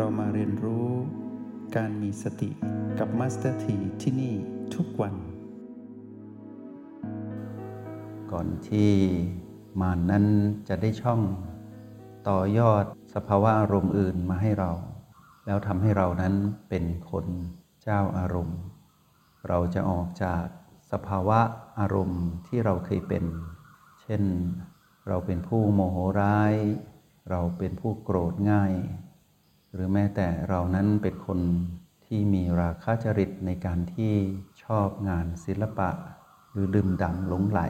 เรามาเรียนรู้การมีสติกับมาสเตอร์ทีที่นี่ทุกวัน ก่อนที่มารนั้นจะได้ช่องต่อยอดสภาวะอารมณ์อื่นมาให้เรา แล้วทำให้เรานั้นเป็นคนเจ้าอารมณ์ เราจะออกจากสภาวะอารมณ์ที่เราเคยเป็น เช่น เราเป็นผู้โมโหร้าย เราเป็นผู้โกรธง่าย หรือแม้แต่เรานั้นเป็นคนที่มีราคะจริตในการที่ชอบงานศิลปะ หรือดื่มด่ำหลงไหล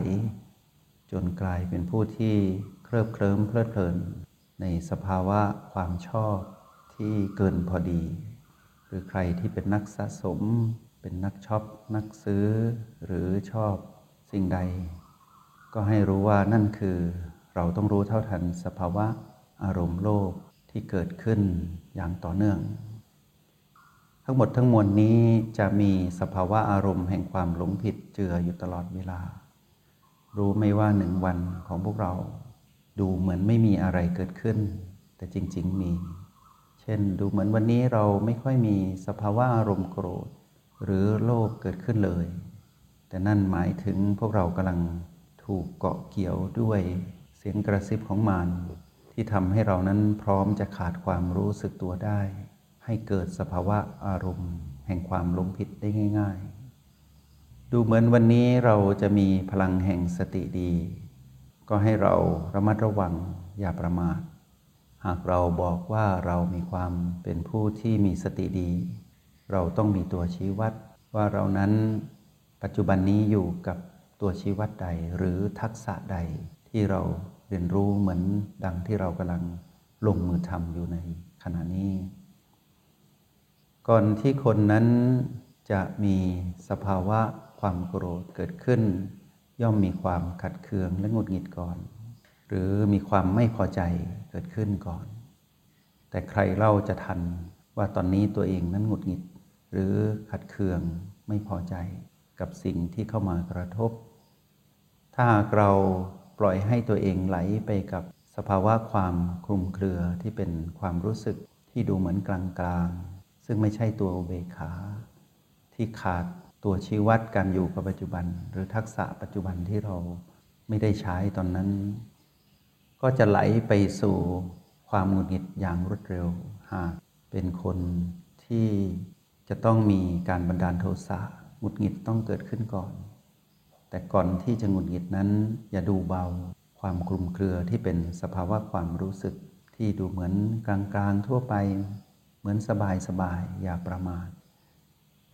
จนกลายเป็นผู้ที่เคลิบเคลิ้มเพลิดเพลิน ในสภาวะความชอบที่เกินพอดี หรือใครที่เป็นนักสะสม เป็นนักช็อปนักซื้อ หรือชอบสิ่งใด ก็ให้รู้ว่านั่นคือเราต้องรู้เท่าทันสภาวะอารมณ์โลภ ที่เกิดขึ้นอย่างต่อเนื่อง ทั้งหมดทั้งมวลนี้จะมีสภาวะอารมณ์แห่งความหลงผิดเจืออยู่ตลอดเวลา รู้ไหมว่าหนึ่งวันของพวกเรา ดูเหมือนไม่มีอะไรเกิดขึ้น แต่จริง ๆ มี เช่นดูเหมือนวันนี้เราไม่ค่อยมีสภาวะอารมณ์โกรธ หรือโลภเกิดขึ้นเลย แต่นั่นหมายถึงพวกเรากำลังถูกเกาะเกี่ยวด้วยเสียงกระซิบของมาร ที่ทำให้เรานั้นพร้อมจะขาดความรู้สึกตัวได้ ให้เกิดสภาวะอารมณ์ แห่งความหลงผิดได้ง่าย ๆ ดูเหมือนวันนี้เราจะมีพลังแห่งสติดี ก็ให้เราระมัดระวังอย่าประมาท หากเราบอกว่าเรามีความเป็นผู้ที่มีสติดี เราต้องมีตัวชี้วัดว่าเรานั้นปัจจุบันนี้อยู่กับตัวชี้วัดใดหรือทักษะใดที่เรา เรียนรู้เหมือนดังที่เรากำลังลงมือทำอยู่ในขณะนี้ ก่อนที่คนนั้นจะมีสภาวะความโกรธเกิดขึ้น ย่อมมีความขัดเคืองและหงุดหงิดก่อน หรือมีความไม่พอใจเกิดขึ้นก่อน แต่ใครเล่าจะทันว่าตอนนี้ตัวเองนั้นหงุดหงิด หรือขัดเคืองไม่พอใจกับสิ่งที่เข้ามากระทบ ถ้าเรา ปล่อยให้ตัวเองไหลไปกับสภาวะความคลุมเครือที่เป็นความรู้สึกที่ดูเหมือนกลางๆ ซึ่งไม่ใช่ตัวเบขา ที่ขาดตัวชี้วัดการอยู่กับปัจจุบัน หรือทักษะปัจจุบันที่เราไม่ได้ใช้ตอนนั้น ก็จะไหลไปสู่ความหงุดหงิดอย่างรวดเร็ว หากเป็นคนที่จะต้องมีการบันดาลโทสะหงุดหงิดต้องเกิดขึ้นก่อน แต่ก่อนที่จะหงุดหงิดนั้น อย่าดูเบา ความคลุมเครือที่เป็นสภาวะความรู้สึก ที่ดูเหมือนกลางๆทั่วไป เหมือนสบายๆอย่าประมาท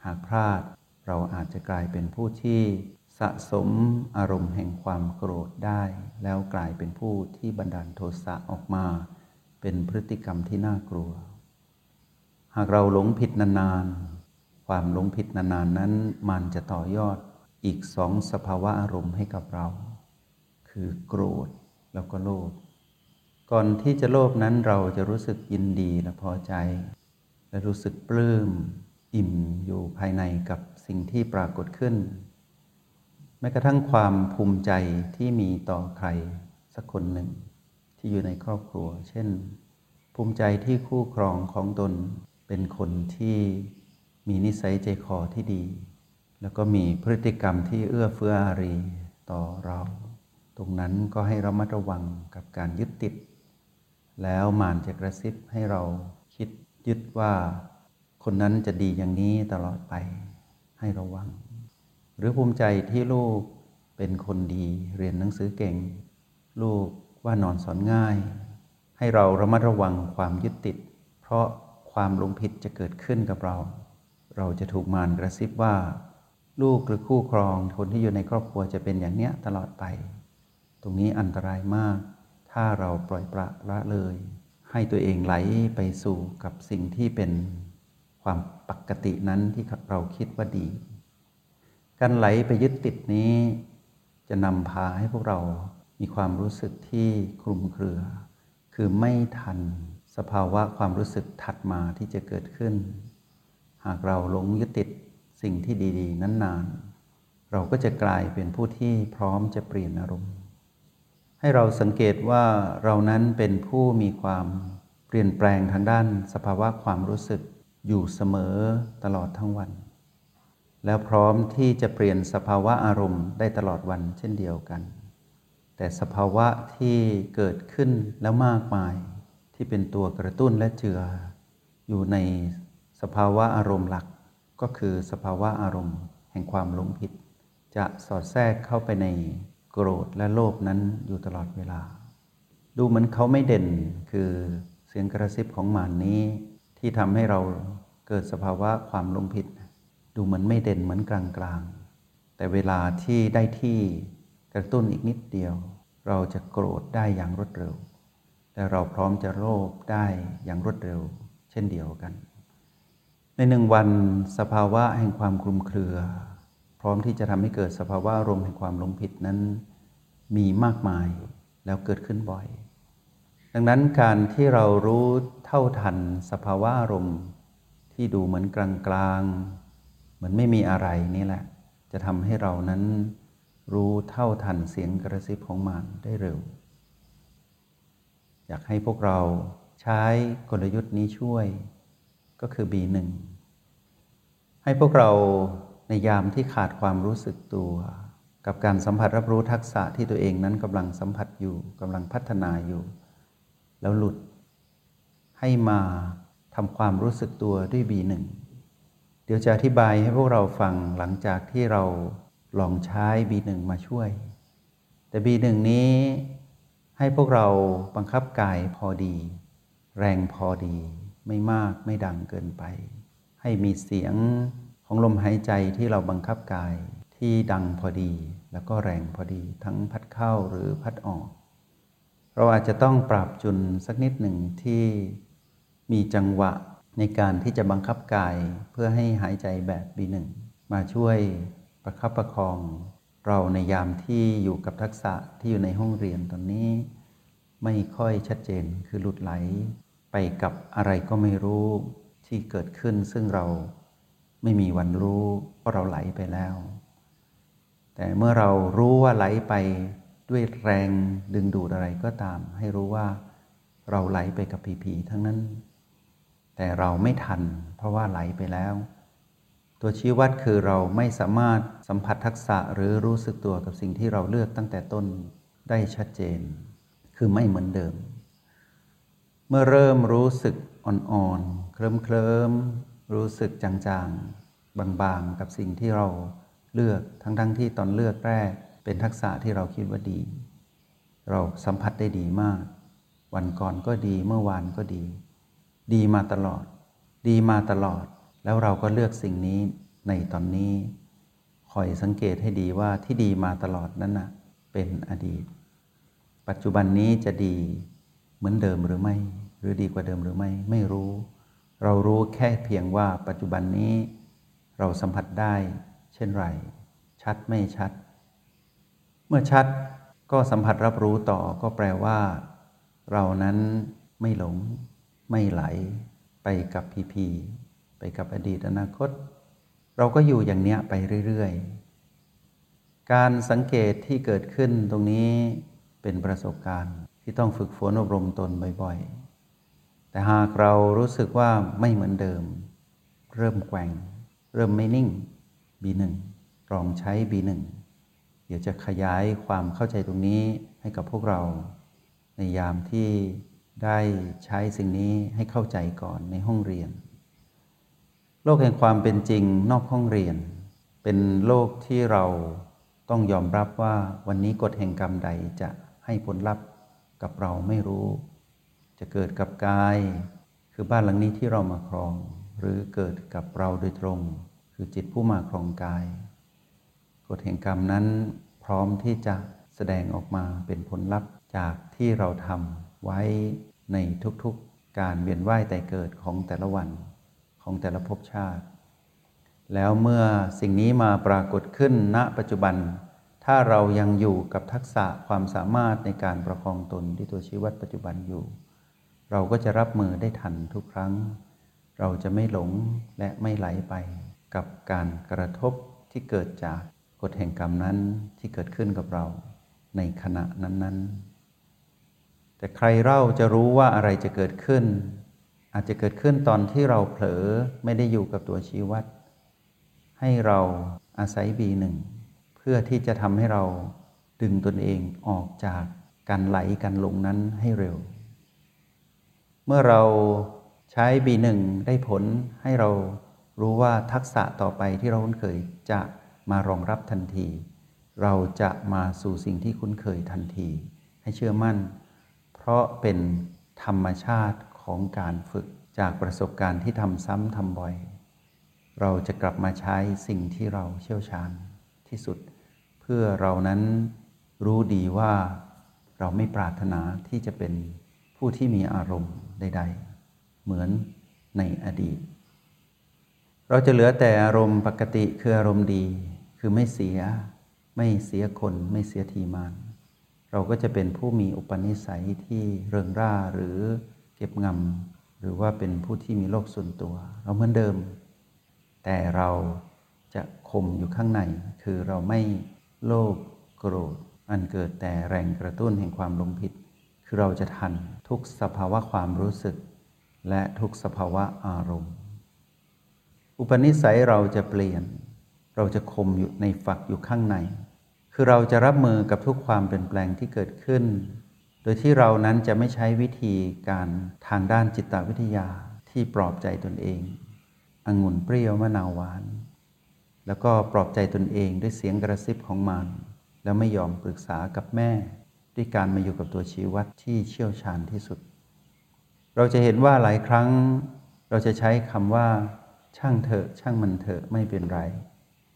หากพลาดเราอาจจะกลายเป็นผู้ที่สะสมอารมณ์แห่งความโกรธได้ แล้วกลายเป็นผู้ที่บันดาลโทสะออกมา เป็นพฤติกรรมที่น่ากลัว หากเราหลงผิดนานๆ ความหลงผิดนานๆนั้นมันจะต่อยอด อีกสองสภาวะอารมณ์ให้กับเรา คือโกรธแล้วก็โลภก่อนที่จะโลภนั้นเราจะรู้สึกยินดีและพอใจ และรู้สึกปลื้มอิ่มอยู่ภายในกับสิ่งที่ปรากฏขึ้น แม้กระทั่งความภูมิใจที่มีต่อใครสักคนหนึ่ง ที่อยู่ในครอบครัว เช่น ภูมิใจที่คู่ครองของตนเป็นคนที่มีนิสัยใจคอที่ดี แล้วก็มีพฤติกรรมที่เอื้อเฟื้ออารีต่อเรา ตรงนั้นก็ให้เรามัดระวังกับการยึดติด แล้วมานจะกระซิบให้เราคิดยึดว่าคนนั้นจะดีอย่างนี้ตลอดไปให้ระวัง หรือภูมิใจที่ลูกเป็นคนดีเรียนหนังสือเก่ง ลูกว่านอนสอนง่าย ให้เราระมัดระวังความยึดติด เพราะความลงผิดจะเกิดขึ้นกับเรา เราจะถูกมารกระซิบว่า ลูกหรือคู่ครองคนที่อยู่ในครอบครัวจะเป็นอย่างเนี้ยตลอดไป ตรงนี้อันตรายมาก ถ้าเราปล่อยปละละเลย ให้ตัวเองไหลไปสู่กับสิ่งที่เป็นความปกตินั้นที่เราคิดว่าดี การไหลไปยึดติดนี้ จะนำพาให้พวกเรามีความรู้สึกที่คลุมเครือ คือไม่ทันสภาวะความรู้สึกถัดมาที่จะเกิดขึ้น หากเราหลงยึดติด สิ่งที่ดี ๆ นั้นนาน เราก็จะกลายเป็นผู้ที่พร้อมจะเปลี่ยนอารมณ์ ให้เราสังเกตว่าเรานั้นเป็นผู้มีความเปลี่ยนแปลงทางด้านสภาวะความรู้สึกอยู่เสมอตลอดทั้งวัน แล้วพร้อมที่จะเปลี่ยนสภาวะอารมณ์ได้ตลอดวันเช่นเดียวกัน แต่สภาวะที่เกิดขึ้นแล้วมากมาย ที่เป็นตัวกระตุ้นและเจือ อยู่ในสภาวะอารมณ์หลัก ก็คือสภาวะอารมณ์ แห่งความหลงผิด จะสอดแทรกเข้าไปในโกรธและโลภนั้นอยู่ตลอดเวลา ดูเหมือนเขาไม่เด่นคือเสียงกระซิบของหมานนี้ ที่ทำให้เราเกิดสภาวะความหลงผิด ดูเหมือนไม่เด่นเหมือนกลางๆ แต่เวลาที่ได้ที่กระตุ้นอีกนิดเดียว เราจะโกรธได้อย่างรวดเร็ว และเราพร้อมจะโลภได้อย่างรวดเร็ว เช่นเดียวกัน หนึ่งวันสภาวะแห่งความคลุมเครือ พร้อมที่จะทำให้เกิดสภาวะอารมแห่งความหลงผิดนั้น มีมากมายแล้วเกิดขึ้นบ่อย ดังนั้นการที่เรารู้เท่าทันสภาวะอารมณ์ที่ดูเหมือนกลางๆ เหมือนไม่มีอะไรนี่แหละ จะทำให้เรานั้นรู้เท่าทันเสียงกระซิบของมันได้เร็ว อยากให้พวกเราใช้กลยุทธ์นี้ช่วย ก็คือ B1 ให้พวกเราในยามที่ขาดความรู้สึกตัว กับการสัมผัสรับรู้ทักษะที่ตัวเองนั้นกำลังสัมผัสอยู่กำลังพัฒนาอยู่ แล้วหลุด ให้มาทำความรู้สึกตัวด้วย B1 เดี๋ยวจะอธิบายให้พวกเราฟังหลังจากที่เราลองใช้ B1 มาช่วย แต่ B1 นี้ให้พวกเราบังคับกายพอดี แรงพอดี ไม่มากไม่ดังเกินไป ให้มีเสียงของลมหายใจที่เราบังคับกายที่ดังพอดี แล้วก็แรงพอดีทั้งพัดเข้าหรือพัดออก เราอาจจะต้องปรับจุนสักนิดหนึ่งที่มีจังหวะในการที่จะบังคับกายเพื่อให้หายใจแบบ B1 มาช่วยประคับประคอง เราในยามที่อยู่กับทักษะที่อยู่ในห้องเรียนตอนนี้ ไม่ค่อยชัดเจนคือหลุดไหล ไปกับอะไรก็ไม่รู้ที่เกิดขึ้นซึ่งเราไม่มีวันรู้เพราะเราไหลไปแล้ว แต่เมื่อเรารู้ว่าไหลไปด้วยแรงดึงดูดอะไรก็ตาม ให้รู้ว่าเราไหลไปกับผีๆทั้งนั้น แต่เราไม่ทัน เพราะว่าไหลไปแล้ว ตัวชี้วัดคือเราไม่สามารถสัมผัสทักษะหรือรู้สึกตัวกับสิ่งที่เราเลือกตั้งแต่ต้นได้ชัดเจน คือไม่เหมือนเดิม เมื่อเริ่มรู้สึกอ่อนๆ เคลิ้มๆรู้สึกจางๆ บางๆ กับสิ่งที่เราเลือกทั้งๆทที่ตอนเลือกแรก เป็นทักษะที่เราคิดว่าดี เราสัมผัสได้ดีมาก วันก่อนก็ดีเมื่อวานก็ดี ดีมาตลอด ดีมาตลอด แล้วเราก็เลือกสิ่งนี้ในตอนนี้คอยสังเกตให้ดีว่าที่ดีมาตลอดนั้นนะเป็นอดีต ปัจจุบันนี้จะดีเหมือนเดิมหรือไม่ หรือดีกว่าเดิมหรือไม่ไม่รู้ เรารู้แค่เพียงว่าปัจจุบันนี้ เราสัมผัสได้ เช่นไร ชัดไม่ชัด เมื่อชัดก็สัมผัสรับรู้ต่อก็แปลว่า เรานั้นไม่หลง ไม่ไหล ไปกับพีพีไปกับอดีตอนาคต เราก็อยู่อย่างเนี้ยไปเรื่อยๆ การสังเกตที่เกิดขึ้นตรงนี้เป็นประสบการณ์ที่ต้องฝึกฝนอบรมตนบ่อยๆ แต่หากเรารู้สึกว่าไม่เหมือนเดิม เริ่มแกว่ง เริ่มไม่นิ่ง B1 ลองใช้ B1 เดี๋ยวจะขยายความเข้าใจตรงนี้ให้กับพวกเรา ในยามที่ได้ใช้สิ่งนี้ให้เข้าใจก่อนในห้องเรียน โลกแห่งความเป็นจริงนอกห้องเรียน เป็นโลกที่เราต้องยอมรับว่าวันนี้กฎแห่งกรรมใดจะให้ผลลัพธ์กับเราไม่รู้ จะเกิดกับกาย คือบ้านหลังนี้ที่เรามาครอง หรือเกิดกับเราโดยตรง คือจิตผู้มาครองกาย กฎแห่งกรรมนั้นพร้อมที่จะแสดงออกมาเป็นผลลัพธ์จากที่เราทำไว้ในทุกๆการเวียนว่ายแต่เกิดของแต่ละวันของแต่ละภพชาติ แล้วเมื่อสิ่งนี้มาปรากฏขึ้นณปัจจุบัน ถ้าเรายังอยู่กับทักษะความสามารถในการประคองตนที่ตัวชีวิตปัจจุบันอยู่ เราก็จะรับมือได้ทันทุกครั้ง เราจะไม่หลงและไม่ไหลไปกับการกระทบที่เกิดจากกฎแห่งกรรมนั้นที่เกิดขึ้นกับเราในขณะนั้น ๆ แต่ใครเล่าจะรู้ว่าอะไรจะเกิดขึ้น อาจจะเกิดขึ้นตอนที่เราเผลอไม่ได้อยู่กับตัวชี้วัด ให้เราอาศัยบีหนึ่งเพื่อที่จะทำให้เราดึงตนเองออกจากการไหลการลงนั้นให้เร็ว เมื่อเราใช้ B1 ได้ผลให้เรารู้ว่าทักษะต่อไปที่เราคุ้นเคยจะมารองรับทันที เราจะมาสู่สิ่งที่คุ้นเคยทันที ให้เชื่อมั่น เพราะเป็นธรรมชาติของการฝึกจากประสบการณ์ที่ทำซ้ำทำบ่อย เราจะกลับมาใช้สิ่งที่เราเชี่ยวชาญที่สุด เพื่อเรานั้นรู้ดีว่าเราไม่ปรารถนาที่จะเป็น ผู้ที่มีอารมณ์ใด ๆ เหมือนในอดีต เราจะเหลือแต่อารมณ์ปกติคืออารมณ์ดี คือไม่เสีย ไม่เสียคน ไม่เสียทีมานเราก็จะเป็นผู้มีอุปนิสัยที่เริงร่าหรือเก็บงำหรือว่าเป็นผู้ที่มีโลกส่วนตัว เราเหมือนเดิม แต่เราจะคมอยู่ข้างใน คือเราไม่โลภโกรธอันเกิดแต่แรงกระตุ้นแห่งความหลงผิด คือเราจะทันทุกสภาวะความรู้สึก และทุกสภาวะอารมณ์ อุปนิสัยเราจะเปลี่ยน เราจะคมอยู่ในฝักอยู่ข้างใน คือเราจะรับมือกับทุกความเปลี่ยนแปลงที่เกิดขึ้น โดยที่เรานั้นจะไม่ใช้วิธีการทางด้านจิตวิทยาที่ปลอบใจตนเององุ่นเปรี้ยวมะนาวหวาน แล้วก็ปลอบใจตนเองด้วยเสียงกระซิบของมัน แล้วไม่ยอมปรึกษากับแม่ ด้วยการมาอยู่กับตัวชีวัดที่เชี่ยวชาญที่สุด เราจะเห็นว่าหลายครั้งเราจะใช้คำว่า ช่างเถอะ ช่างมันเถอะไม่เป็นไร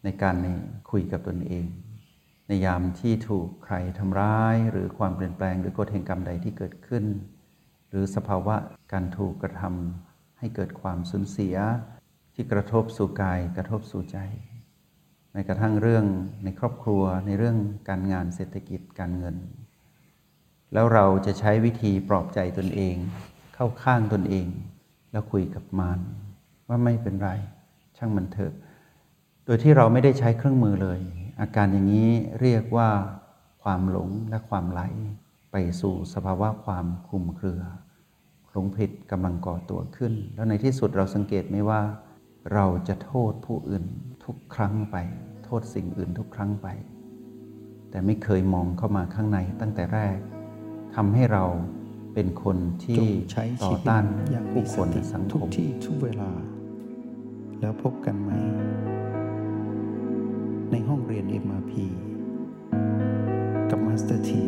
ในการในคุยกับตนเอง ในยามที่ถูกใครทำร้ายหรือความเปลี่ยนแปลง หรือกฎแห่งกรรมใดที่เกิดขึ้น หรือสภาวะการถูกกระทำให้เกิดความสูญเสีย ที่กระทบสู่กายกระทบสู่ใจแม้กระทั่งเรื่องในครอบครัวในเรื่องการงานเศรษฐกิจการเงิน แล้วเราจะใช้วิธีปลอบใจตนเอง เข้าข้างตนเอง แล้วคุยกับมารว่าไม่เป็นไร ช่างมันเถอะ โดยที่เราไม่ได้ใช้เครื่องมือเลย อาการอย่างนี้เรียกว่าความหลงและความไหล ไปสู่สภาวะความคลุมเครือ หลงผิดกำลังก่อตัวขึ้น แล้วในที่สุดเราสังเกตไหมว่า เราจะโทษผู้อื่นทุกครั้งไป โทษสิ่งอื่นทุกครั้งไป แต่ไม่เคยมองเข้ามาข้างในตั้งแต่แรก ทำให้เราเป็นคนจที่ต่อต้านผู้คนสังคม จงใช้ชีวิตอย่างมีสติทุกที่ทุกเวลา แล้วพบกันไหม ในห้องเรียน MRP กับมาสเตอร์ที